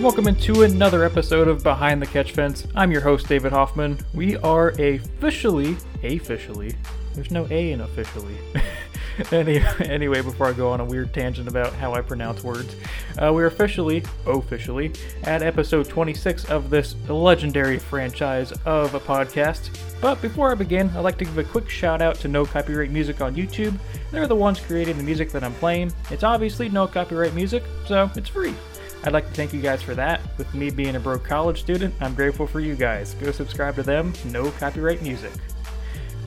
welcome into another episode of Behind the Catch Fence. I'm your host, David Hoffman. We are officially, officially, there's no A in officially. Any, anyway, before I go on a weird tangent about how I pronounce words, uh, we're officially, officially, at episode 26 of this legendary franchise of a podcast. But before I begin, I'd like to give a quick shout out to No Copyright Music on YouTube. They're the ones creating the music that I'm playing. It's obviously no copyright music, so it's free. I'd like to thank you guys for that. With me being a broke college student, I'm grateful for you guys. Go subscribe to them, no copyright music.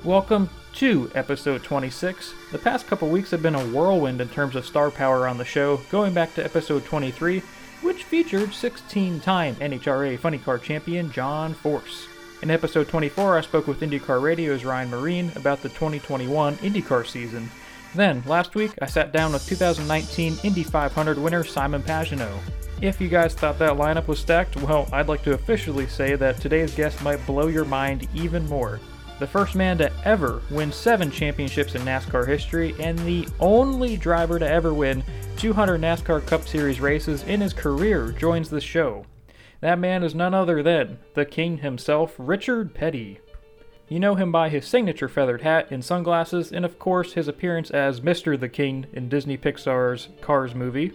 Welcome to episode 26. The past couple weeks have been a whirlwind in terms of star power on the show, going back to episode 23, which featured 16 time NHRA Funny Car champion John Force. In episode 24, I spoke with IndyCar Radio's Ryan Myrehn about the 2021 IndyCar season. Then, last week, I sat down with 2019 Indy 500 winner Simon Pagenaud. If you guys thought that lineup was stacked, well, I'd like to officially say that today's guest might blow your mind even more the first man to ever win seven championships in NASCAR history, and the only driver to ever win 200 NASCAR Cup Series races in his career, joins the show. That man is none other than the king himself, Richard Petty. You know him by his signature feathered hat and sunglasses, and of course his appearance as Mr. the King in Disney Pixar's Cars movie.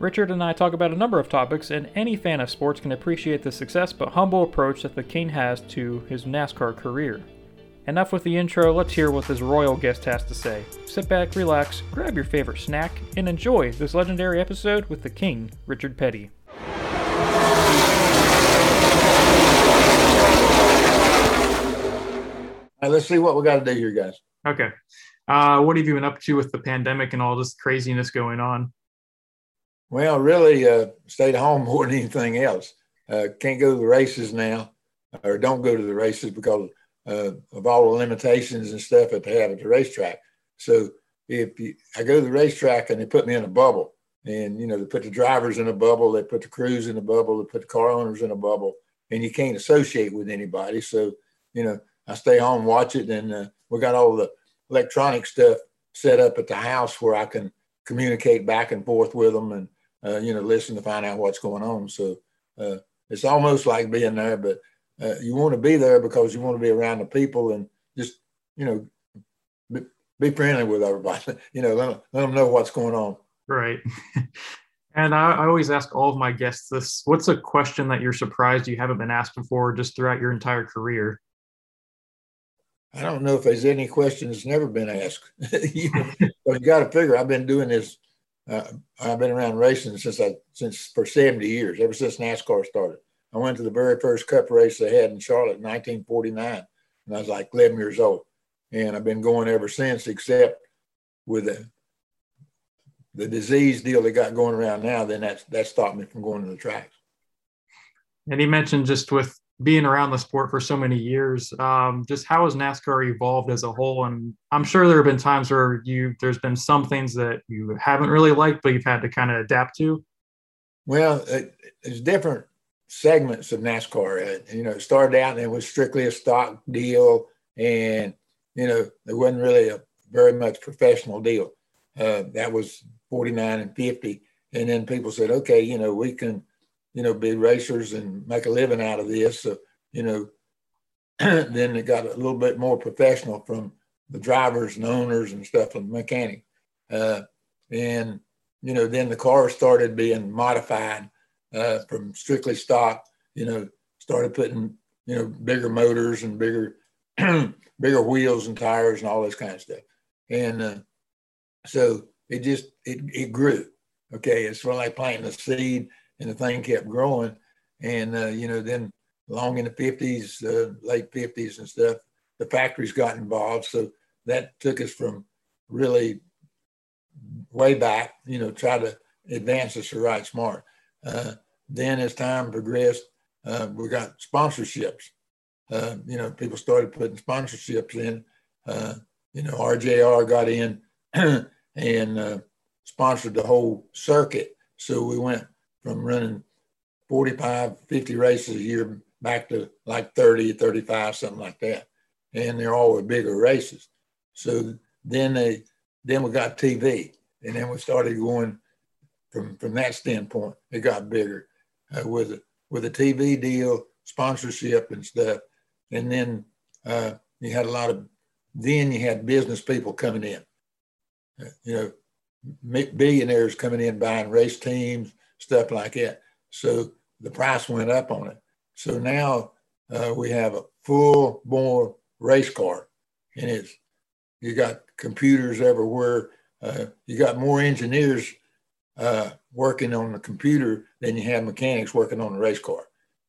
Richard and I talk about a number of topics, and any fan of sports can appreciate the success but humble approach that the King has to his NASCAR career. Enough with the intro, let's hear what this royal guest has to say. Sit back, relax, grab your favorite snack, and enjoy this legendary episode with the King, Richard Petty. All right, let's see what we got to do here, guys. Okay. Uh, what have you been up to with the pandemic and all this craziness going on? Well, really, uh, stayed home more than anything else. Uh, can't go to the races now, or don't go to the races because uh, of all the limitations and stuff that they have at the racetrack. So if you, I go to the racetrack and they put me in a bubble, and you know they put the drivers in a bubble, they put the crews in a bubble, they put the car owners in a bubble, and you can't associate with anybody. So you know I stay home, watch it, and uh, we got all the electronic stuff set up at the house where I can communicate back and forth with them and uh, you know listen to find out what's going on. So uh, it's almost like being there, but uh, you want to be there because you want to be around the people and just you know be, be friendly with everybody you know let them, let them know what's going on. Right. And I, I, always ask all of my guests this what's a question that you're surprised you haven't been asked before just throughout your entire career? I don't know if there's any question that's never been asked. You, know, you got to figure i've been doing this uh, i've been around racing since i since for 70 years ever since nascar started I went to the very first cup race they had in Charlotte in 1949, and I was like 11 years old. And I've been going ever since, except with the, the disease deal they got going around now, then that's, that stopped me from going to the tracks. And he mentioned just with being around the sport for so many years, um, just how has NASCAR evolved as a whole? And I'm sure there have been times where you there's been some things that you haven't really liked, but you've had to kind of adapt to. Well, it, it's different segments of NASCAR. Uh, you know, it started out and it was strictly a stock deal, and you know, it wasn't really a very much professional deal. Uh, that was 49 and 50, and then people said, okay, you know, we can, you know, be racers and make a living out of this. So, you know, then it got a little bit more professional from the drivers and owners and stuff and mechanics. Uh, and you know, then the cars started being modified uh, from strictly stock, you know, started putting, you know, bigger motors and bigger, bigger wheels and tires and all this kind of stuff. And uh, so it just, it, it grew. Okay. It's sort of like planting a seed and the thing kept growing. And, uh, you know, then long in the 50s, uh, late 50s and stuff, the factories got involved. So that took us from really way back, you know, try to advance us to right smart. Uh, then as time progressed, uh, we got sponsorships. Uh, you know, people started putting sponsorships in. Uh, you know, RJR got in and sponsored the whole circuit. So we went from running 45, 50 races a year back to like 30, 35, something like that. And they're all the bigger races. So then they, then we got TV and then we started going from from that standpoint, it got bigger. uh, with with a TV deal, sponsorship and stuff, and then uh, you had a lot of then you had business people coming in, uh, you know, billionaires coming in buying race teams, stuff like that. So the price went up on it. So now uh, we have a full bore race car, and it's you got computers everywhere. Uh, you got more engineers uh, working on the computer than you have mechanics working on the race car.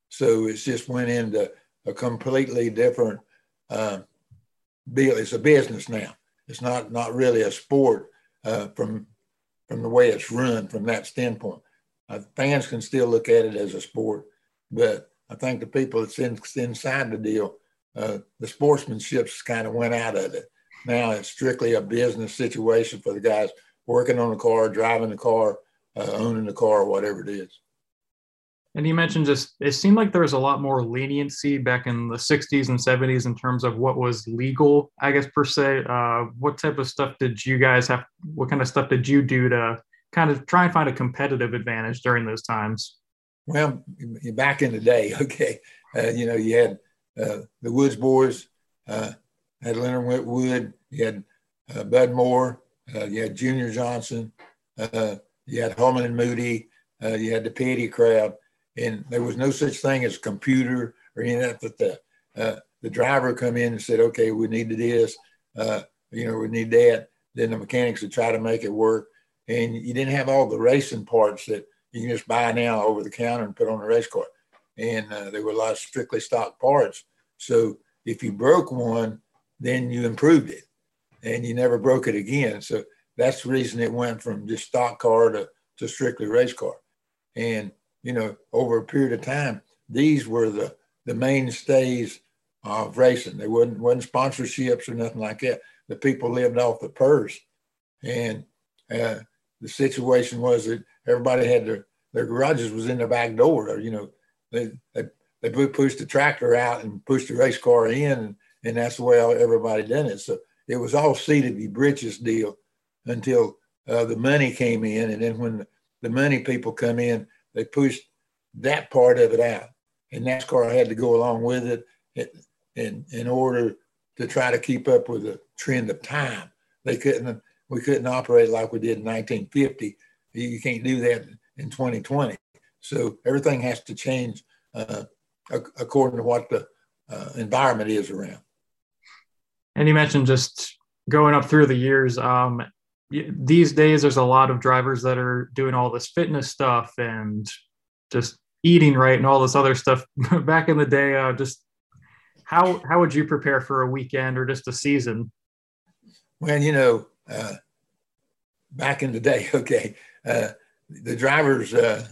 So it's just went into a completely different uh. It's a business now. It's not not really a sport uh, from from the way it's run from that standpoint. Uh, fans can still look at it as a sport, but I think the people that's in, inside the deal, uh, the sportsmanship's kind of went out of it. Now it's strictly a business situation for the guys working on the car, driving the car, uh, owning the car, whatever it is. And you mentioned just it seemed like there was a lot more leniency back in the 60s and 70s in terms of what was legal, I guess, per se. Uh, what type of stuff did you guys have? What kind of stuff did you do to kind of try and find a competitive advantage during those times? Well, back in the day, okay, uh, you know, you had uh, the Woods Boys, uh, had Leonard Wood, you had uh, Bud Moore, uh, you had Junior Johnson, uh, you had Holman and Moody, you had the Petty crowd, and there was no such thing as computer or any of that. But the the driver come in and said, "Okay, we need this, you know, we need that." Then the mechanics would try to make it work, and you didn't have all the racing parts that you can just buy now over the counter and put on a race car. And uh, there were a lot of strictly stock parts. So if you broke one, then you improved it and you never broke it again. So that's the reason it went from just stock car to, to strictly race car. And, you know, over a period of time, these were the, the mainstays of racing. They wasn't, wasn't sponsorships or nothing like that. The people lived off the purse. And uh, the situation was that everybody had their, their garages was in their back door. Or, you know, they, they, they pushed the tractor out and pushed the race car in, and, and that's the way everybody done it. So it was all seated the britches deal until uh, the money came in. And then when the, money people come in, they pushed that part of it out. And NASCAR had to go along with it in, in order to try to keep up with the trend of time. They couldn't, we couldn't operate like we did in 1950. You can't do that in 2020. So everything has to change uh, according to what the uh, environment is around. And you mentioned just going up through the years. Um, these days, there's a lot of drivers that are doing all this fitness stuff and just eating right and all this other stuff. Back in the day, uh, just how how would you prepare for a weekend or just a season? Well, you know, uh, back in the day, okay, uh, the drivers uh,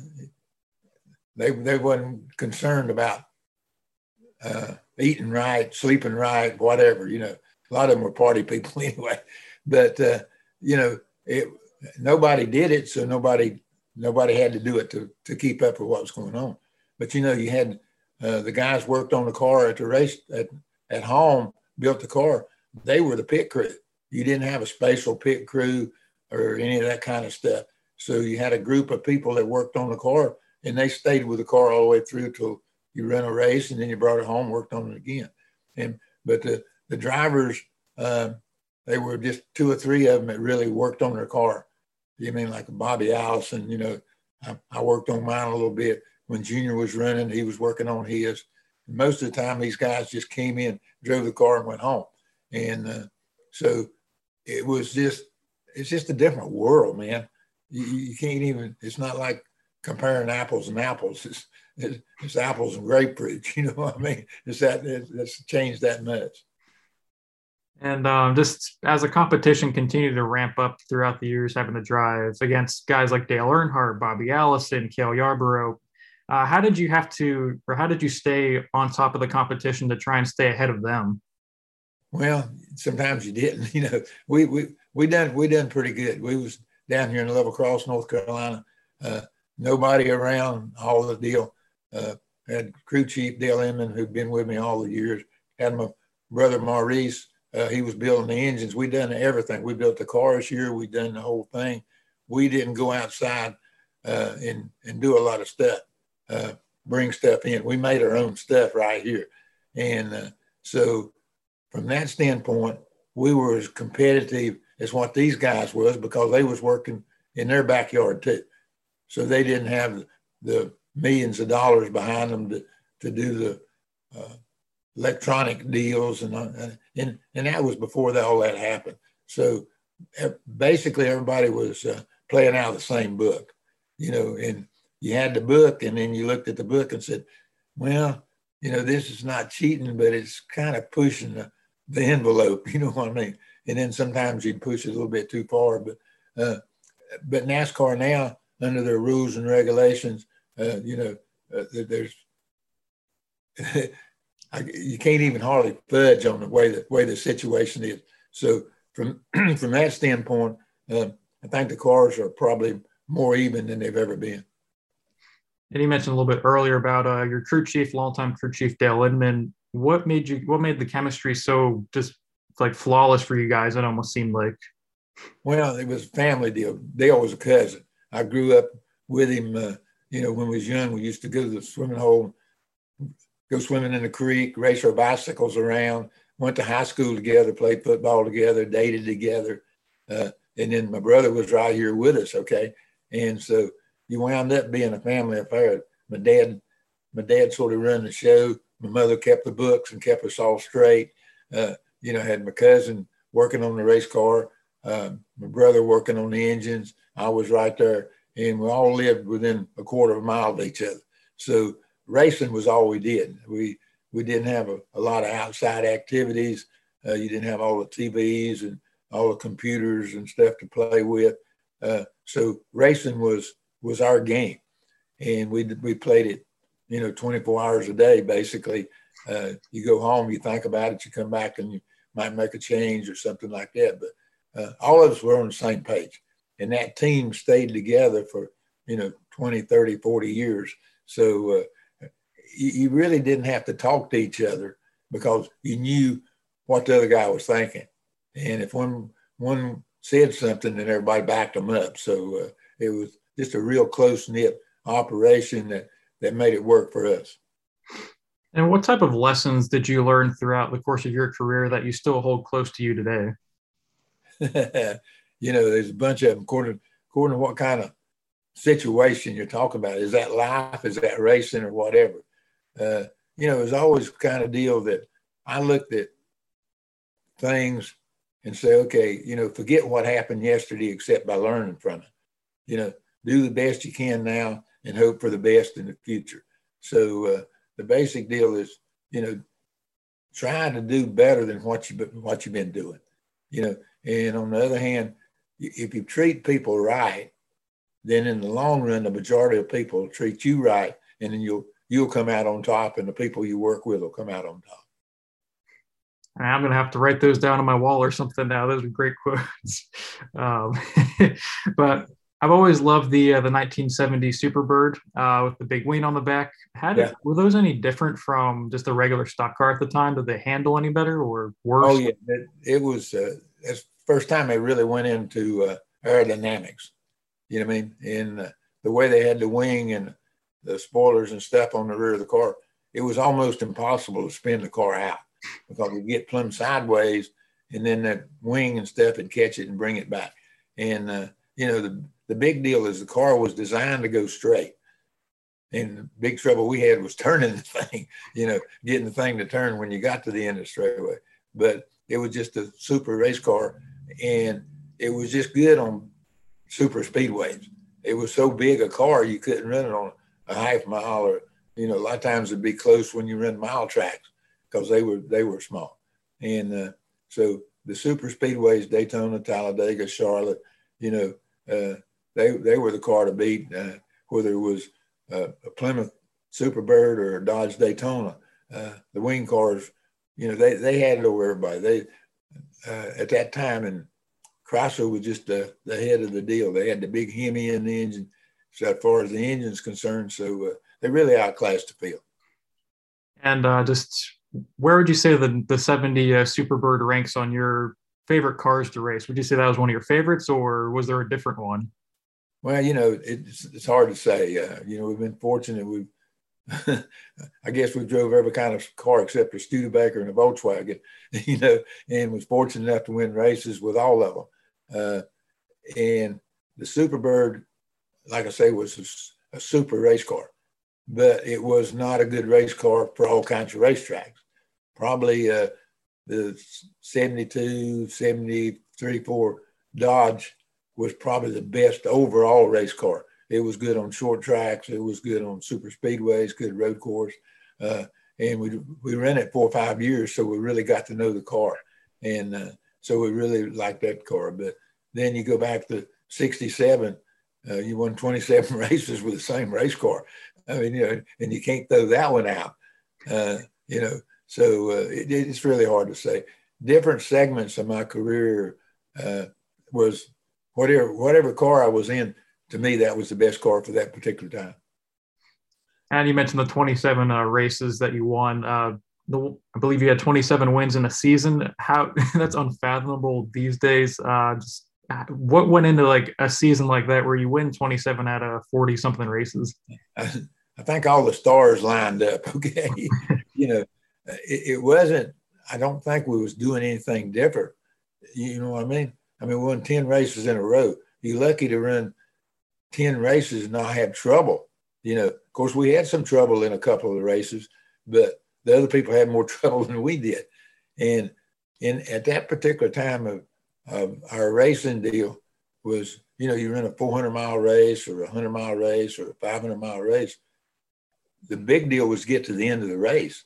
they they wasn't concerned about uh, eating right, sleeping right, whatever. You know, a lot of them were party people anyway. But uh, you know, it nobody did it, so nobody nobody had to do it to to keep up with what was going on. But you know, you had the guys worked on the car at the race at at home, built the car. They were the pit crew. You didn't have a special pit crew or any of that kind of stuff. So you had a group of people that worked on the car, and they stayed with the car all the way through till you ran a race, and then you brought it home, worked on it again. And but the the drivers, uh, they were just two or three of them that really worked on their car. You mean like Bobby Allison? You know, I, I worked on mine a little bit when Junior was running. He was working on his. And most of the time, these guys just came in, drove the car, and went home. And uh, so it was just it's just a different world, man. You, you, can't even. It's not like comparing apples and apples. It's, it's, it's apples and grapefruit. You know what I mean? It's that it's changed that much. And um, just as the competition continued to ramp up throughout the years, having to drive against guys like Dale Earnhardt, Bobby Allison, Cale Yarborough, uh, how did you have to, or how did you stay on top of the competition to try and stay ahead of them? Well, sometimes you didn't. You know, we we we done we done pretty good. We was down here in Level Cross, North Carolina. Uh, nobody around, all the deal. Uh, had crew chief Dale Inman, who'd been with me all the years. Had my brother Maurice. Uh, he was building the engines. We done everything. We built the cars here. We done the whole thing. We didn't go outside uh, and and do a lot of stuff. uh, bring stuff in. We made our own stuff right here. And uh, so from that standpoint, we were as competitive as what these guys was because they was working in their backyard too. So they didn't have the millions of dollars behind them to, to do the uh, electronic deals and, uh, and and that was before that, all that happened. So basically, everybody was uh, playing out of the same book, you know. And you had the book, and then you looked at the book and said, "Well, you know, this is not cheating, but it's kind of pushing the, the envelope." You know what I mean? And then sometimes you'd push it a little bit too far, but uh, but NASCAR now, under their rules and regulations, uh, you know, uh, there's you can't even hardly fudge on the way the way the situation is. So from from that standpoint, uh, I think the cars are probably more even than they've ever been. And you mentioned a little bit earlier about uh, your crew chief, longtime crew chief Dale Inman. What made you? What made the chemistry so just like flawless for you guys? It almost seemed like. Well, it was family deal. Dale was a cousin. I grew up with him. Uh, you know, when we was young, we used to go to the swimming hole go swimming in the creek, race our bicycles around, went to high school together, played football together, dated together. Uh, and then my brother was right here with us. Okay. And so you wound up being a family affair. My dad, my dad sort of run the show. My mother kept the books and kept us all straight. Uh, you know, had my cousin working on the race car, uh, my brother working on the engines. I was right there, and we all lived within a quarter of a mile of each other. So racing was all we did. We we didn't have a, a lot of outside activities. Uh, you didn't have all the TVs and all the computers and stuff to play with. Uh, so racing was was our game, and we we played it, you know, 24 hours a day basically. Uh, you go home, you think about it, you come back and you might make a change or something like that. But uh, all of us were on the same page, and that team stayed together for you know 20, 30, 40 years. So uh, you really didn't have to talk to each other because you knew what the other guy was thinking. And if one one said something, then everybody backed them up. So uh, it was just a real close knit operation that that made it work for us. And what type of lessons did you learn throughout the course of your career that you still hold close to you today? you know, there's a bunch of them according, according to what kind of situation you're talking about. Is that life? Is that racing or whatever? uh, you know, it's always kind of deal that I looked at things and say, okay, you know, forget what happened yesterday except by learning from it. You know, do the best you can now and hope for the best in the future. So uh, the basic deal is, you know, trying to do better than what you what you've been doing. You know, and on the other hand, if you treat people right, then in the long run, the majority of people will treat you right, and then you'll you'll come out on top and the people you work with will come out on top. I'm going to have to write those down on my wall or something now. Those are great quotes. Um, but I've always loved the uh, the 1970 Superbird uh, with the big wing on the back. How did, yeah. were those any different from just a regular stock car at the time? Did they handle any better or worse? Oh yeah, it, it was. Uh, it's first time they really went into uh, aerodynamics. You know what I mean? And uh, the way they had the wing and the spoilers and stuff on the rear of the car, it was almost impossible to spin the car out because we get plumb sideways and then that wing and stuff would catch it and bring it back. And, uh, you know, the, the big deal is the car was designed to go straight. And the big trouble we had was turning the thing, you know, getting the thing to turn when you got to the end of the straightaway. But it was just a super race car and it was just good on super speedways. It was so big a car you couldn't run it on a half mile or you know a lot of times it'd be close when you run mile tracks because they were they were small and uh, so the super speedways daytona talladega charlotte you know uh, they they were the car to beat uh, whether it was uh, a plymouth superbird or a dodge daytona uh, the wing cars you know they, they had it over everybody they uh, at that time and Chrysler was just the, the head of the deal. They had the big Hemi in the engine so as far as the engine's concerned. So uh, they really outclassed the field. And uh, just where would you say the the 70 uh, Superbird ranks on your favorite cars to race? Would you say that was one of your favorites, or was there a different one? Well, you know, it's, it's hard to say. Uh, you know, we've been fortunate. We've I guess we drove every kind of car except a Studebaker and a Volkswagen, you know, and was fortunate enough to win races with all of them. Uh, and the Superbird, like I say, was a, a, super race car, but it was not a good race car for all kinds of racetracks. Probably uh, the 72, 73, 4 Dodge was probably the best overall race car. It was good on short tracks. It was good on super speedways, good road course. Uh, and we, we ran it four or five years. So we really got to know the car. And uh, so we really liked that car. But then you go back to 67, uh, you won 27 races with the same race car. I mean, you know, and you can't throw that one out, uh, you know. So uh, it, it's really hard to say. Different segments of my career uh, was whatever whatever car I was in. To me, that was the best car for that particular time. And you mentioned the 27 uh, races that you won. Uh, the, I believe you had 27 wins in a season. How that's unfathomable these days. Uh, just what went into like a season like that where you win 27 out of 40 something races? I, I think all the stars lined up. Okay, you know, it, it, wasn't. I don't think we was doing anything different. You know what I mean? I mean, we won 10 races in a row. You're lucky to run 10 races and not have trouble. You know, of course, we had some trouble in a couple of the races, but the other people had more trouble than we did. And in at that particular time of um, our racing deal was, you know, you run a 400 mile race or a 100 mile race or a 500 mile race. The big deal was get to the end of the race.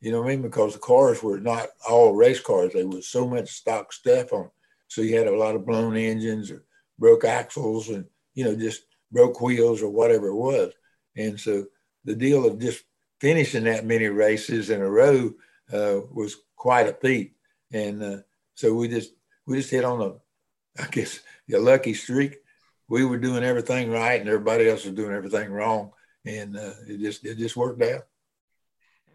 You know what I mean? Because the cars were not all race cars. They was so much stock stuff on. So you had a lot of blown engines or broke axles and, you know, just broke wheels or whatever it was. And so the deal of just finishing that many races in a row uh, was quite a feat. And uh, so we just we just hit on a, I guess, a lucky streak. We were doing everything right, and everybody else was doing everything wrong, and uh, it just it just worked out.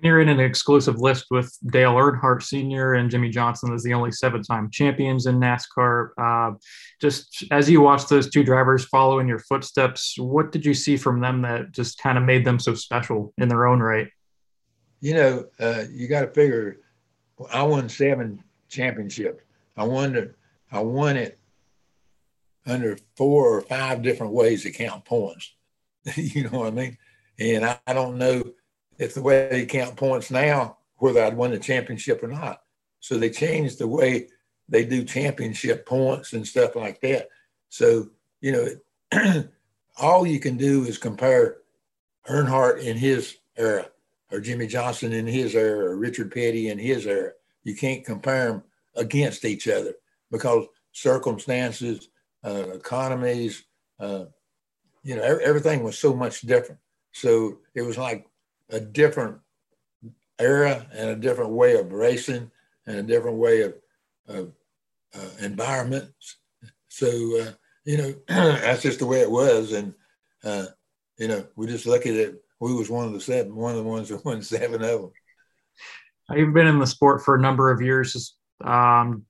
You're in an exclusive list with Dale Earnhardt Sr. and Jimmie Johnson as the only seven-time champions in NASCAR. Uh, just as you watch those two drivers follow in your footsteps, what did you see from them that just kind of made them so special in their own right? You know, uh, you got to figure. I won seven championships. I won it, I won it under four or five different ways to count points. you know what I mean? And I, I, don't know if the way they count points now, whether I'd won the championship or not. So they changed the way they do championship points and stuff like that. So, you know, all you can do is compare Earnhardt in his era or Jimmie Johnson in his era or Richard Petty in his era. You can't compare them against each other because circumstances, uh, economies, uh, you know, everything was so much different. So it was like a different era and a different way of racing and a different way of, of uh, environment. So, uh, you know, that's just the way it was. And, uh, you know, we're just lucky that we was one of the seven, one of the ones that won seven of them. You've been in the sport for a number of years. Um,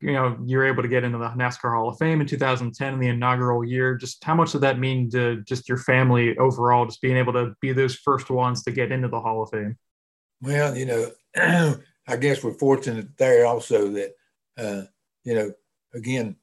you know, you're able to get into the NASCAR Hall of Fame in 2010 in the inaugural year. Just how much did that mean to just your family overall, just being able to be those first ones to get into the Hall of Fame? Well, you know, I guess we're fortunate there also that, uh, you know, again,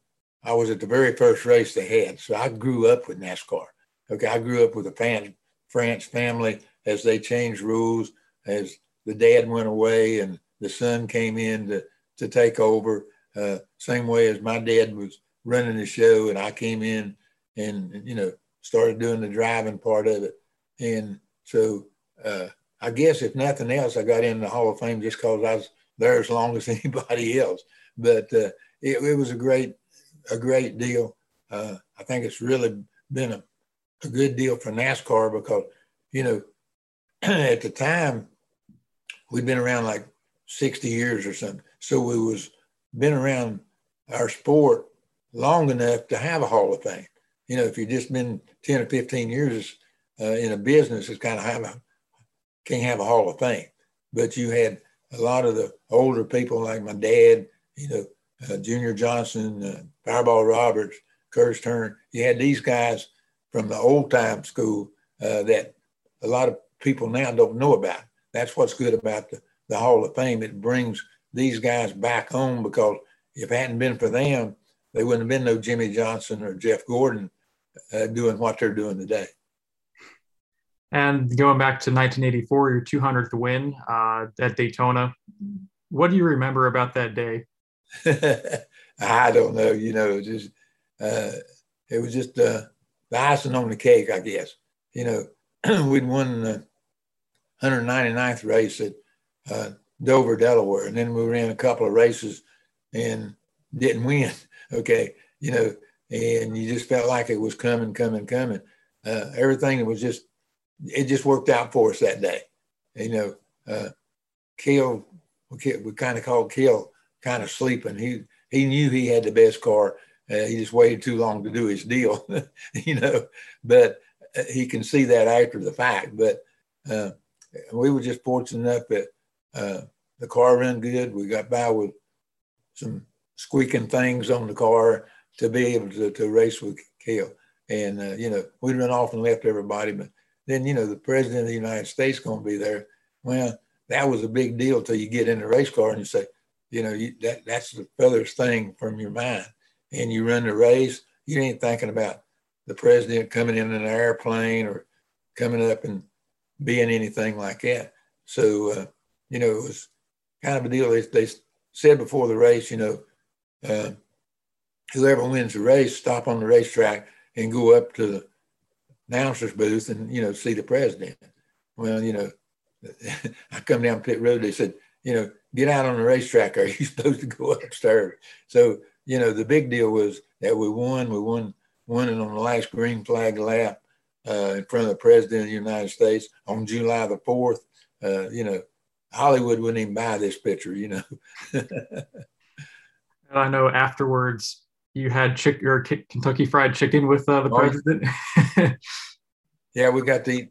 I was at the very first race they had. So I grew up with NASCAR. Okay. I grew up with a fan, France family as they changed rules, as the dad went away and the son came in to, to take over. Uh, same way as my dad was running the show and I came in and, you know, started doing the driving part of it. And so uh, I guess if nothing else, I got in the Hall of Fame just because I was there as long as anybody else. But uh, it, it, was a great, a great deal. Uh, I think it's really been a, a good deal for NASCAR because, you know, at the time, we'd been around like 60 years or something. So we was been around our sport long enough to have a Hall of Fame. You know, if you've just been 10 or 15 years uh, in a business, it's kind of have a, can't have a Hall of Fame. But you had a lot of the older people like my dad, you know, uh, Junior Johnson, uh, Fireball Roberts, Curtis Turner. You had these guys from the old time school uh, that a lot of people now don't know about. That's what's good about the, the Hall of Fame. It brings these guys back home because if it hadn't been for them, there wouldn't have been no Jimmie Johnson or Jeff Gordon uh, doing what they're doing today. And going back to 1984, your 200th win uh, at Daytona, what do you remember about that day? I don't know. You know, just uh, it was just uh, the icing on the cake, I guess. You know, we'd won the 199th race at uh, Dover, Delaware, and then we ran a couple of races and didn't win. Okay, you know, and you just felt like it was coming, coming, coming. Uh, everything was just, it just worked out for us that day. You know, uh, Cale, we kind of called Cale kind of sleeping. He he knew he had the best car. Uh, he just waited too long to do his deal, you know. But uh, he can see that after the fact. But uh, we were just fortunate enough that uh, the car ran good. We got by with some squeaking things on the car to be able to, to race with Cale. And, uh, you know, we'd run off and left everybody. But then, you know, the president of the United States going to be there. Well, that was a big deal till you get in the race car and you say, you know, you, that that's the furthest thing from your mind. And you run the race, you ain't thinking about the president coming in an airplane or coming up and being anything like that. So, uh, you know, it was kind of a deal. They, they said before the race, you know, uh, whoever wins the race, stop on the racetrack and go up to the announcer's booth and, you know, see the president. Well, you know, I come down pit road, they said, you know, get out on the racetrack. Are you supposed to go upstairs? So, you know, the big deal was that we won. We won, won it on the last green flag lap uh, in front of the president of the United States on July the 4th. Uh, you know, Hollywood wouldn't even buy this picture, you know. I know afterwards you had chick or Kentucky Fried Chicken with uh, the oh, president. yeah, we got the,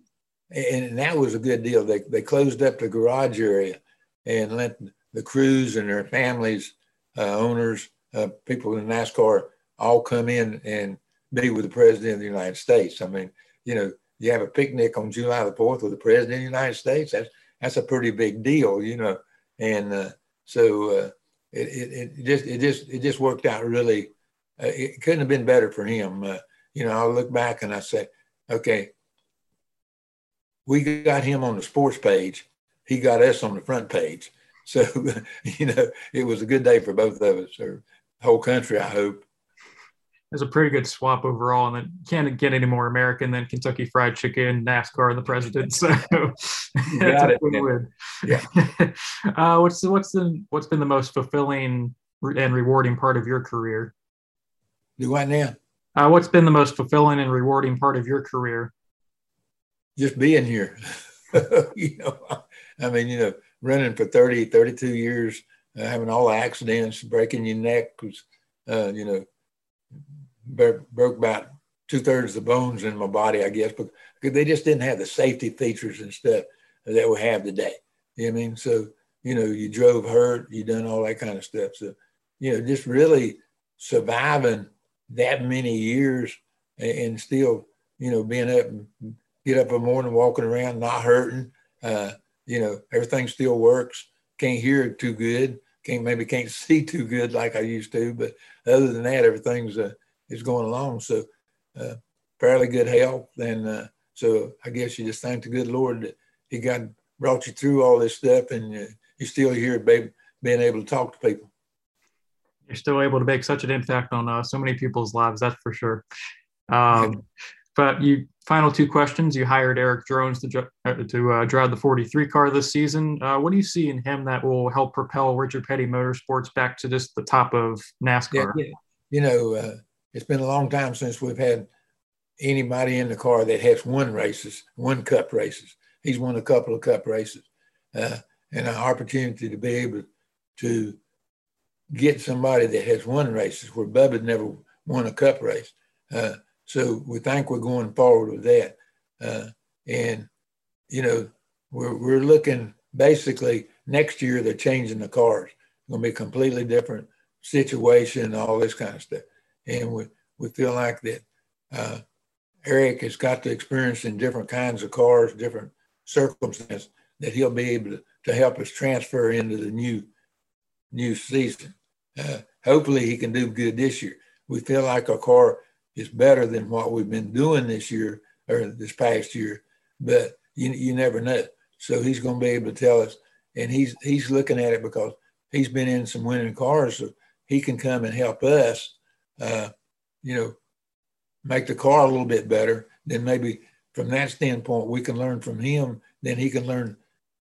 and that was a good deal. They they closed up the garage area and let the crews and their families, uh, owners, uh, people in NASCAR all come in and be with the president of the United States. I mean, you know, you have a picnic on July the 4th with the president of the United States. That's, that's a pretty big deal, you know. And uh, so uh, it, it, it, just, it just, it just worked out really, uh, it couldn't have been better for him. Uh, you know, I look back and I say, okay, we got him on the sports page he got us on the front page. So, you know, it was a good day for both of us, or whole country, I hope. It's a pretty good swap overall, and it can't get any more American than Kentucky Fried Chicken, NASCAR, and the president. So a good win. Yeah. uh, what's the, what's the what's been the most fulfilling and rewarding part of your career? Do what now? Uh, what's been the most fulfilling and rewarding part of your career? Just being here. you know, I mean, you know, running for 30, 32 years, uh, having all the accidents, breaking your neck was, uh, you know, broke about two thirds of the bones in my body, I guess, because they just didn't have the safety features and stuff that we have today. You know I mean? So, you know, you drove hurt, you done all that kind of stuff. So, you know, just really surviving that many years and, and still, you know, being up and get up in the morning, walking around, not hurting, uh, you know, everything still works. Can't hear it too good. Can't maybe can't see too good like I used to, but other than that, everything's uh, is going along. So uh, fairly good health, and uh, so I guess you just thank the good Lord that He got brought you through all this stuff, and uh, you're still here, baby, being able to talk to people. You're still able to make such an impact on uh, so many people's lives. That's for sure. Um, but you final two questions. You hired Erik Jones to uh, to uh, drive the 43 car this season. Uh, what do you see in him that will help propel Richard Petty Motorsports back to just the top of NASCAR? Yeah, yeah. You know, uh, it's been a long time since we've had anybody in the car that has won races, one Cup races. He's won a couple of Cup races, uh, and an opportunity to be able to get somebody that has won races where Bubba never won a Cup race. So we think we're going forward with that. Uh, and, you know, we're, we're looking basically next year, they're changing the cars. It's going to be a completely different situation, all this kind of stuff. And we, we feel like that uh, Erik has got the experience in different kinds of cars, different circumstance that he'll be able to, to help us transfer into the new new season. Uh, hopefully, he can do good this year. We feel like our car is better than what we've been doing this year or this past year, but you you never know. So he's going to be able to tell us, and he's he's looking at it because he's been in some winning cars, so he can come and help us. Uh, you know, make the car a little bit better. Then maybe from that standpoint, we can learn from him. Then he can learn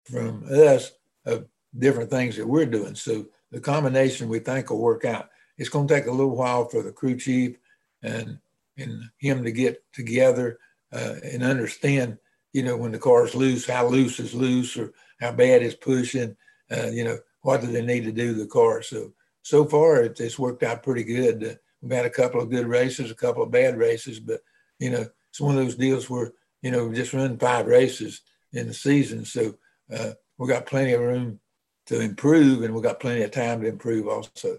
from us of different things that we're doing. So the combination we think will work out. It's going to take a little while for the crew chief and and him to get together uh, and understand, you know, when the car's loose, how loose is loose or how bad is pushing. Uh, you know, what do they need to do to the car? So so far, it, it's worked out pretty good. Uh, we've had a couple of good races, a couple of bad races, but you know, it's one of those deals where you know we just run five races in the season, so uh, we got plenty of room to improve, and we've got plenty of time to improve also.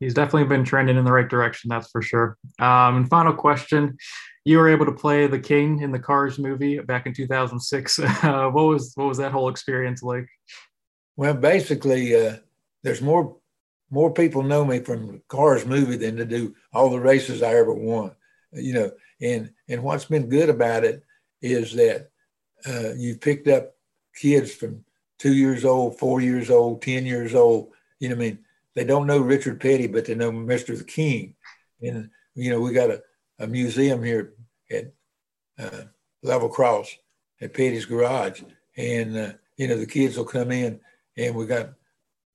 He's definitely been trending in the right direction, that's for sure. Um, and final question: You were able to play the King in the Cars movie back in 2006. Uh, what was what was that whole experience like? Well, basically, uh, there's more more people know me from Cars movie than to do all the races I ever won. You know, and and what's been good about it is that uh, you've picked up kids from two years old, four years old, ten years old. You know, what I mean, they don't know Richard Petty, but they know Mr. the King. And you know, we got a, a museum here at uh, Level Cross at Petty's Garage, and uh, you know, the kids will come in, and we got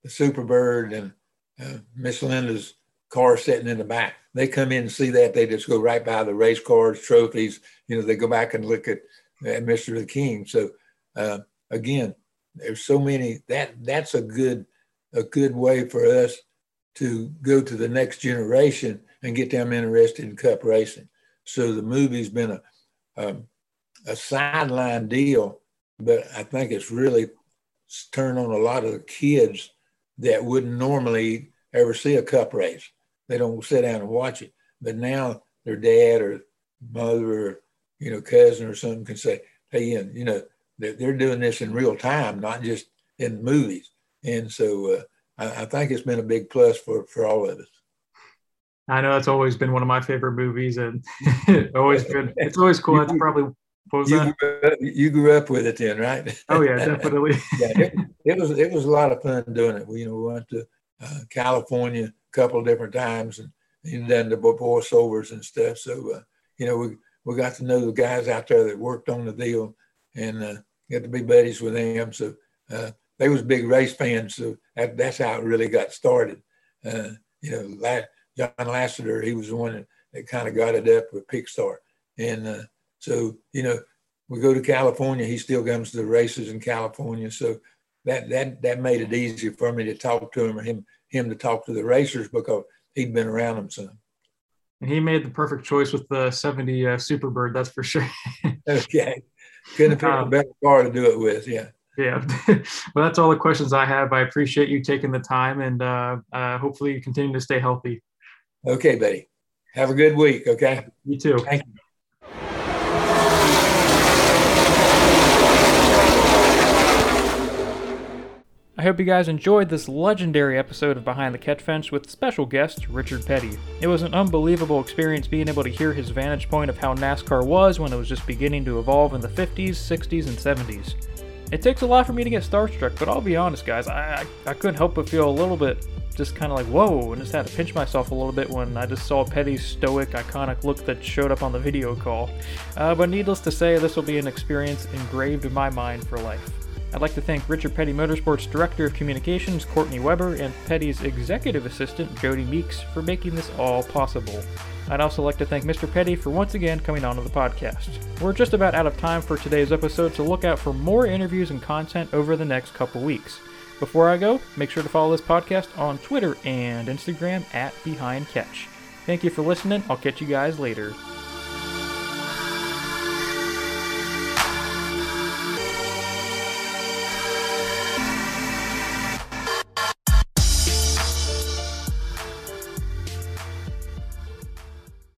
the Superbird and uh, Miss Lynda's car sitting in the back. They come in and see that. They just go right by the race cars, trophies. You know, they go back and look at, at Mr. the King. So uh, again, there's so many that that's a good a good way for us to go to the next generation and get them interested in cup racing. So the movie's been a um, a sideline deal, but I think it's really turned on a lot of the kids that wouldn't normally ever see a cup race. They don't sit down and watch it. But now their dad or mother or you know cousin or something can say, "Hey, you know, they're, they're doing this in real time, not just in movies." And so uh, I, I think it's been a big plus for for all of us. I know that's always been one of my favorite movies, and always good. It's always cool. That's probably you, grew up, you grew up with it then, right? Oh yeah, definitely. yeah, it, it, was it was a lot of fun doing it. We you know we went to uh, California a couple of different times and, and done the voiceovers and stuff. So uh, you know we we got to know the guys out there that worked on the deal and uh, got to be buddies with them. So uh, they was big race fans. So that, that's how it really got started. Uh, you know, La- John Lasseter, he was the one that, that kind of got it up with Pixar. And uh, so, you know, we go to California, he still comes to the races in California. So that that that made it easier for me to talk to him or him him to talk to the racers because he'd been around them some. And he made the perfect choice with the 70 uh, Superbird, that's for sure. okay. Couldn't have picked um, a better car to do it with. Yeah. Yeah. well, that's all the questions I have. I appreciate you taking the time and uh, uh, hopefully you continue to stay healthy. Okay, buddy. Have a good week. Okay. You too. Thank you. I hope you guys enjoyed this legendary episode of Behind the Catch Fence with special guest Richard Petty. It was an unbelievable experience being able to hear his vantage point of how NASCAR was when it was just beginning to evolve in the 50s, 60s, and 70s. It takes a lot for me to get starstruck, but I'll be honest, guys, I, I, I couldn't help but feel a little bit just kind of like, whoa, and just had to pinch myself a little bit when I just saw Petty's stoic, iconic look that showed up on the video call. Uh, but needless to say, this will be an experience engraved in my mind for life. I'd like to thank Richard Petty Motorsports Director of Communications Courtney Weber and Petty's Executive Assistant Jody Meeks for making this all possible. I'd also like to thank Mr. Petty for once again coming onto the podcast. We're just about out of time for today's episode, so look out for more interviews and content over the next couple weeks. Before I go, make sure to follow this podcast on Twitter and Instagram at Behind Catch. Thank you for listening. I'll catch you guys later.